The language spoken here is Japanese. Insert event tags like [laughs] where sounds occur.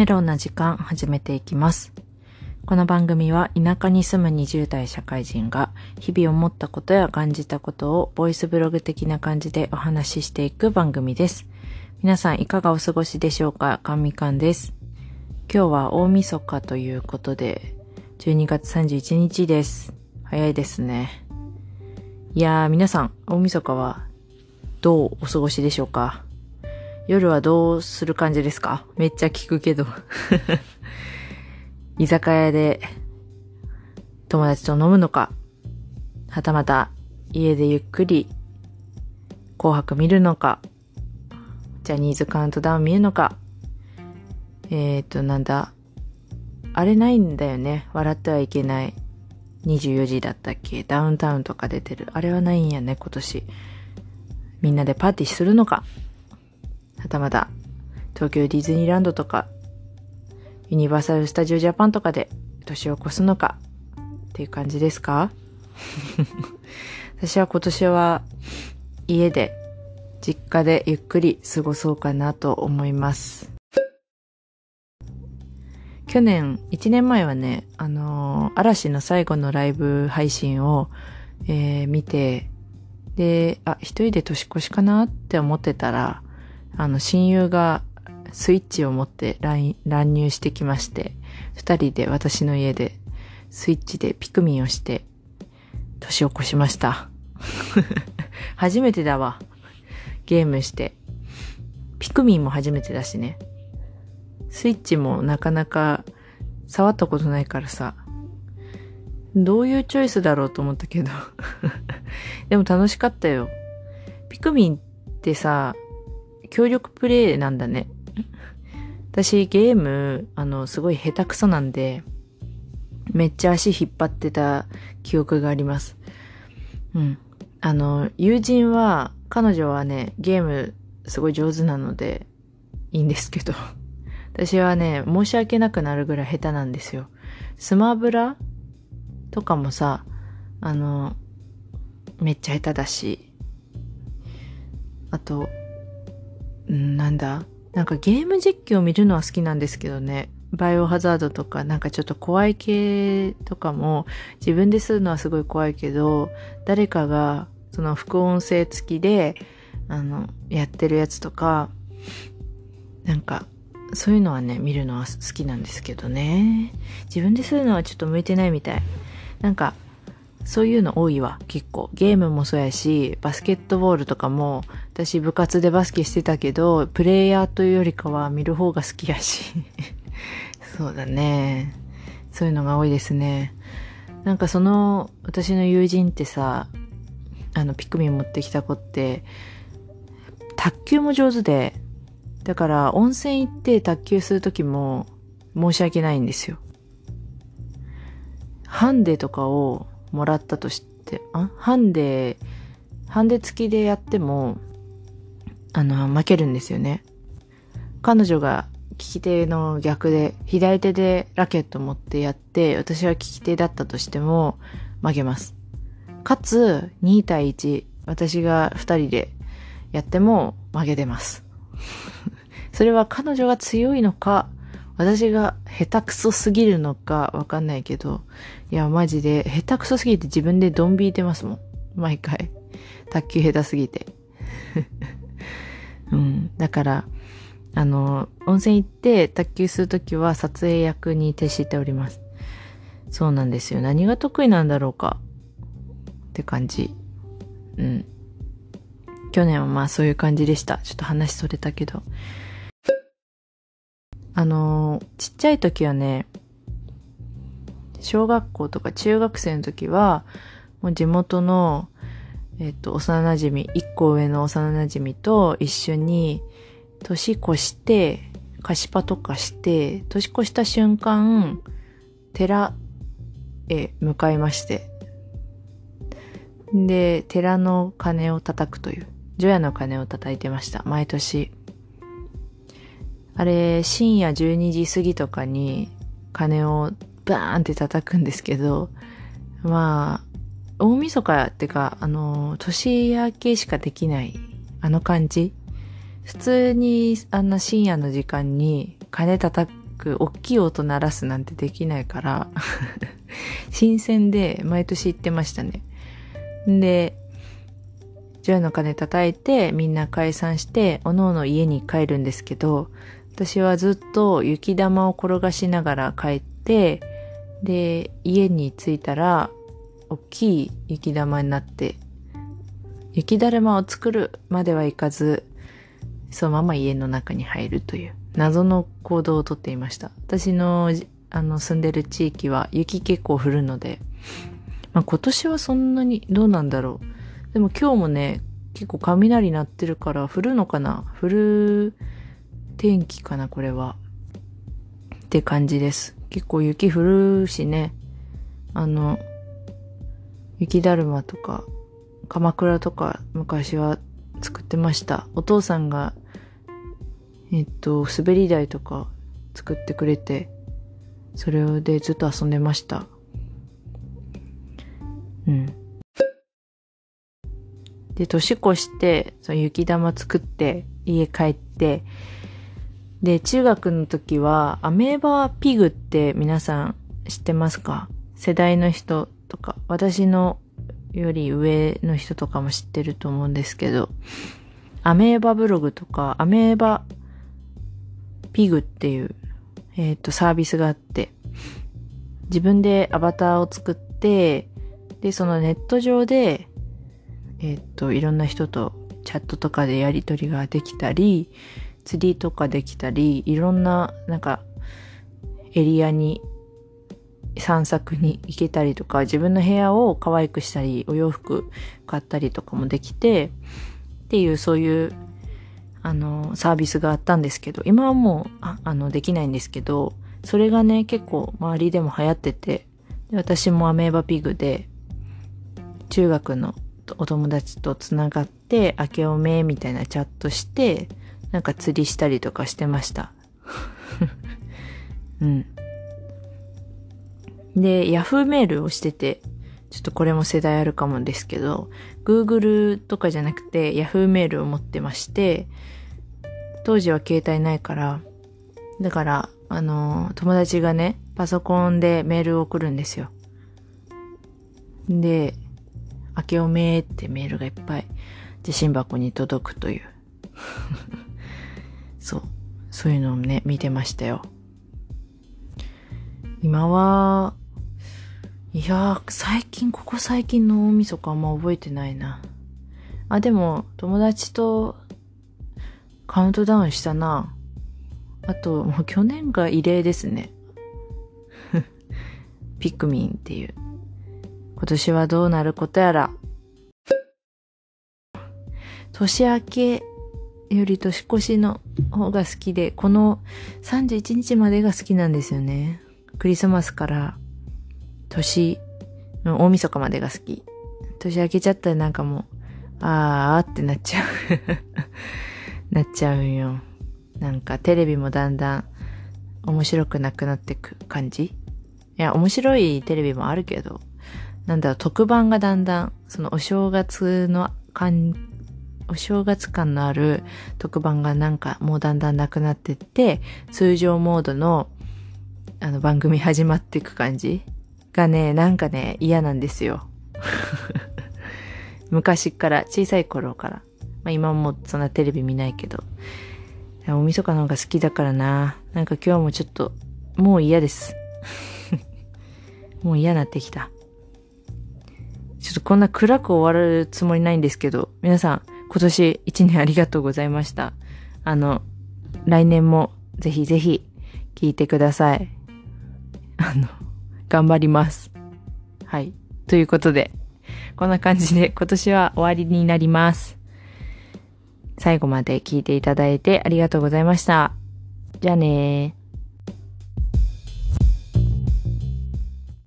メロンな時間始めていきます。この番組は田舎に住む20代社会人が日々思ったことや感じたことをボイスブログ的な感じでお話ししていく番組です。皆さんいかがお過ごしでしょうか？かんみかんです。今日は大晦日ということで12月31日です。早いですね。いやー皆さん大晦日はどうお過ごしでしょうか？夜はどうする感じですか？めっちゃ聞くけど。[laughs] 居酒屋で友達と飲むのか、はたまた家でゆっくり紅白見るのか、ジャニーズカウントダウン見るのか、えーと、なんだ、あれないんだよね。笑ってはいけない。24時だったっけ？ダウンタウンとか出てる。あれはないんやね、今年。みんなでパーティーするのか？はたまた、東京ディズニーランドとか、ユニバーサル・スタジオ・ジャパンとかで年を越すのかっていう感じですか？[laughs] 私は今年は家で、実家でゆっくり過ごそうかなと思います。去年、1年前はね、あのー嵐の最後のライブ配信を、えー見て、で、あ、一人で年越しかなって思ってたら、あの、親友がスイッチを持って乱入してきまして、二人で私の家でスイッチでピクミンをして、年を越しました。[laughs] 初めてだわ。ゲームして。ピクミンも初めてだしね。スイッチもなかなか触ったことないからさ、どういうチョイスだろうと思ったけど。[laughs] でも楽しかったよ。ピクミンってさ、協力プレイなんだね。私ゲーム、あの、すごい下手くそなんで、めっちゃ足引っ張ってた記憶があります。うん。あの、友人は、彼女はね、ゲームすごい上手なので、いいんですけど。私はね、申し訳なくなるぐらい下手なんですよ。スマブラとかもさ、あの、めっちゃ下手だし、あと、なんだ？なんかゲーム実況を見るのは好きなんですけどね。バイオハザードとかなんかちょっと怖い系とかも自分でするのはすごい怖いけど、誰かがその副音声付きであのやってるやつとか、なんかそういうのはね見るのは好きなんですけどね。自分でするのはちょっと向いてないみたい。なんかそういうの多いわ、結構。ゲームもそうやし、バスケットボールとかも、私部活でバスケしてたけど、プレイヤーというよりかは見る方が好きやし。[laughs] そうだね。そういうのが多いですね。なんかその、私の友人ってさ、あの、ピクミン持ってきた子って、卓球も上手で、だから温泉行って卓球するときも申し訳ないんですよ。ハンデとかをもらったとして、あ？ハンデ、ハンデ付きでやっても、あの、負けるんですよね。彼女が利き手の逆で、左手でラケット持ってやって、私は利き手だったとしても、負けます。かつ、2対1、私が2人でやっても負けてます。[laughs] それは彼女が強いのか、私が下手くそすぎるのかわかんないけど、いや、マジで、下手くそすぎて自分でドン引いてますもん。毎回。卓球下手すぎて。[laughs] うん。だから、あの、温泉行って卓球するときは撮影役に徹しております。そうなんですよ。何が得意なんだろうか。って感じ。うん。去年はまあそういう感じでした。ちょっと話それたけど。あの、ちっちゃい時はね、小学校とか中学生の時は、もう地元の、えっと、幼馴染、一個上の幼馴染と一緒に、年越して、菓子パとかして、年越した瞬間、寺へ向かいまして、で、寺の鐘を叩くという、除夜の鐘を叩いてました、毎年。あれ、深夜12時過ぎとかに鐘をバーンって叩くんですけど、まあ、大晦日ってか、あの、年明けしかできない、あの感じ。普通にあんな深夜の時間に鐘叩く大きい音鳴らすなんてできないから [laughs] 新鮮で毎年行ってましたね。で、除夜の鐘叩いてみんな解散しておのおの家に帰るんですけど私はずっと雪玉を転がしながら帰ってで家に着いたら大きい雪玉になって雪だるまを作るまではいかずそのまま家の中に入るという謎の行動をとっていました。私のあの住んでる地域は雪結構降るので、まあ、今年はそんなにどうなんだろう。でも今日もね、結構雷鳴ってるから降るのかな？降る天気かなこれは。って感じです。結構雪降るしね。あの、雪だるまとか、鎌倉とか昔は作ってました。お父さんが、えっと、滑り台とか作ってくれて、それでずっと遊んでました。うん。で、年越して、その雪玉作って、家帰って、で、中学の時は、アメーバピグって皆さん知ってますか？世代の人とか、私のより上の人とかも知ってると思うんですけど、アメーバブログとか、アメーバピグっていう、えっ、ー、と、サービスがあって、自分でアバターを作って、で、そのネット上でえっ、ー、と、いろんな人とチャットとかでやりとりができたり、釣りとかできたり、いろんな、なんか、エリアに散策に行けたりとか、自分の部屋を可愛くしたり、お洋服買ったりとかもできて、っていう、そういう、あの、サービスがあったんですけど、今はもう、ああの、できないんですけど、それがね、結構周りでも流行ってて、私もアメーバピグで、中学のお友達とつながって、明けおめみたいなチャットして、なんか釣りしたりとかしてました。[laughs] うん。で、ヤフーメールをしてて、ちょっとこれも世代あるかもですけど、Google とかじゃなくて Yahoo メールを持ってまして、当時は携帯ないから、だから、あの、友達がね、パソコンでメールを送るんですよ。で、明けおめってメールがいっぱい受信箱に届くという。そう。そういうのをね、見てましたよ。今は、いや最近、ここ最近の大晦日あんま覚えてないな。あ、でも、友達とカウントダウンしたな。あと、もう去年が異例ですね。[laughs] ピクミンっていう。今年はどうなることやら。年明けより年越しの方が好きで、この31日までが好きなんですよね。クリスマスから年、大晦日までが好き。年明けちゃったらなんかもう、あーってなっちゃう [laughs] なっちゃうんよ。なんかテレビもだんだん面白くなくなってく感じいや、面白いテレビもあるけど、なんだろう、特番がだんだん、そのお正月の感、お正月感のある特番がなんかもうだんだんなくなってって、通常モードのあの番組始まっていく感じがね、なんかね、嫌なんですよ。[laughs] 昔から、小さい頃から。まあ今もそんなテレビ見ないけど。大晦日の方が好きだからな。なんか今日もちょっと、もう嫌です。[laughs] もう嫌なってきた。ちょっとこんな暗く終わるつもりないんですけど、皆さん、今年1年ありがとうございました。あの、来年もぜひぜひ聞いてください。あの、頑張ります。はい。ということで、こんな感じで今年は終わりになります。最後まで聞いていただいてありがとうございました。じゃあねー。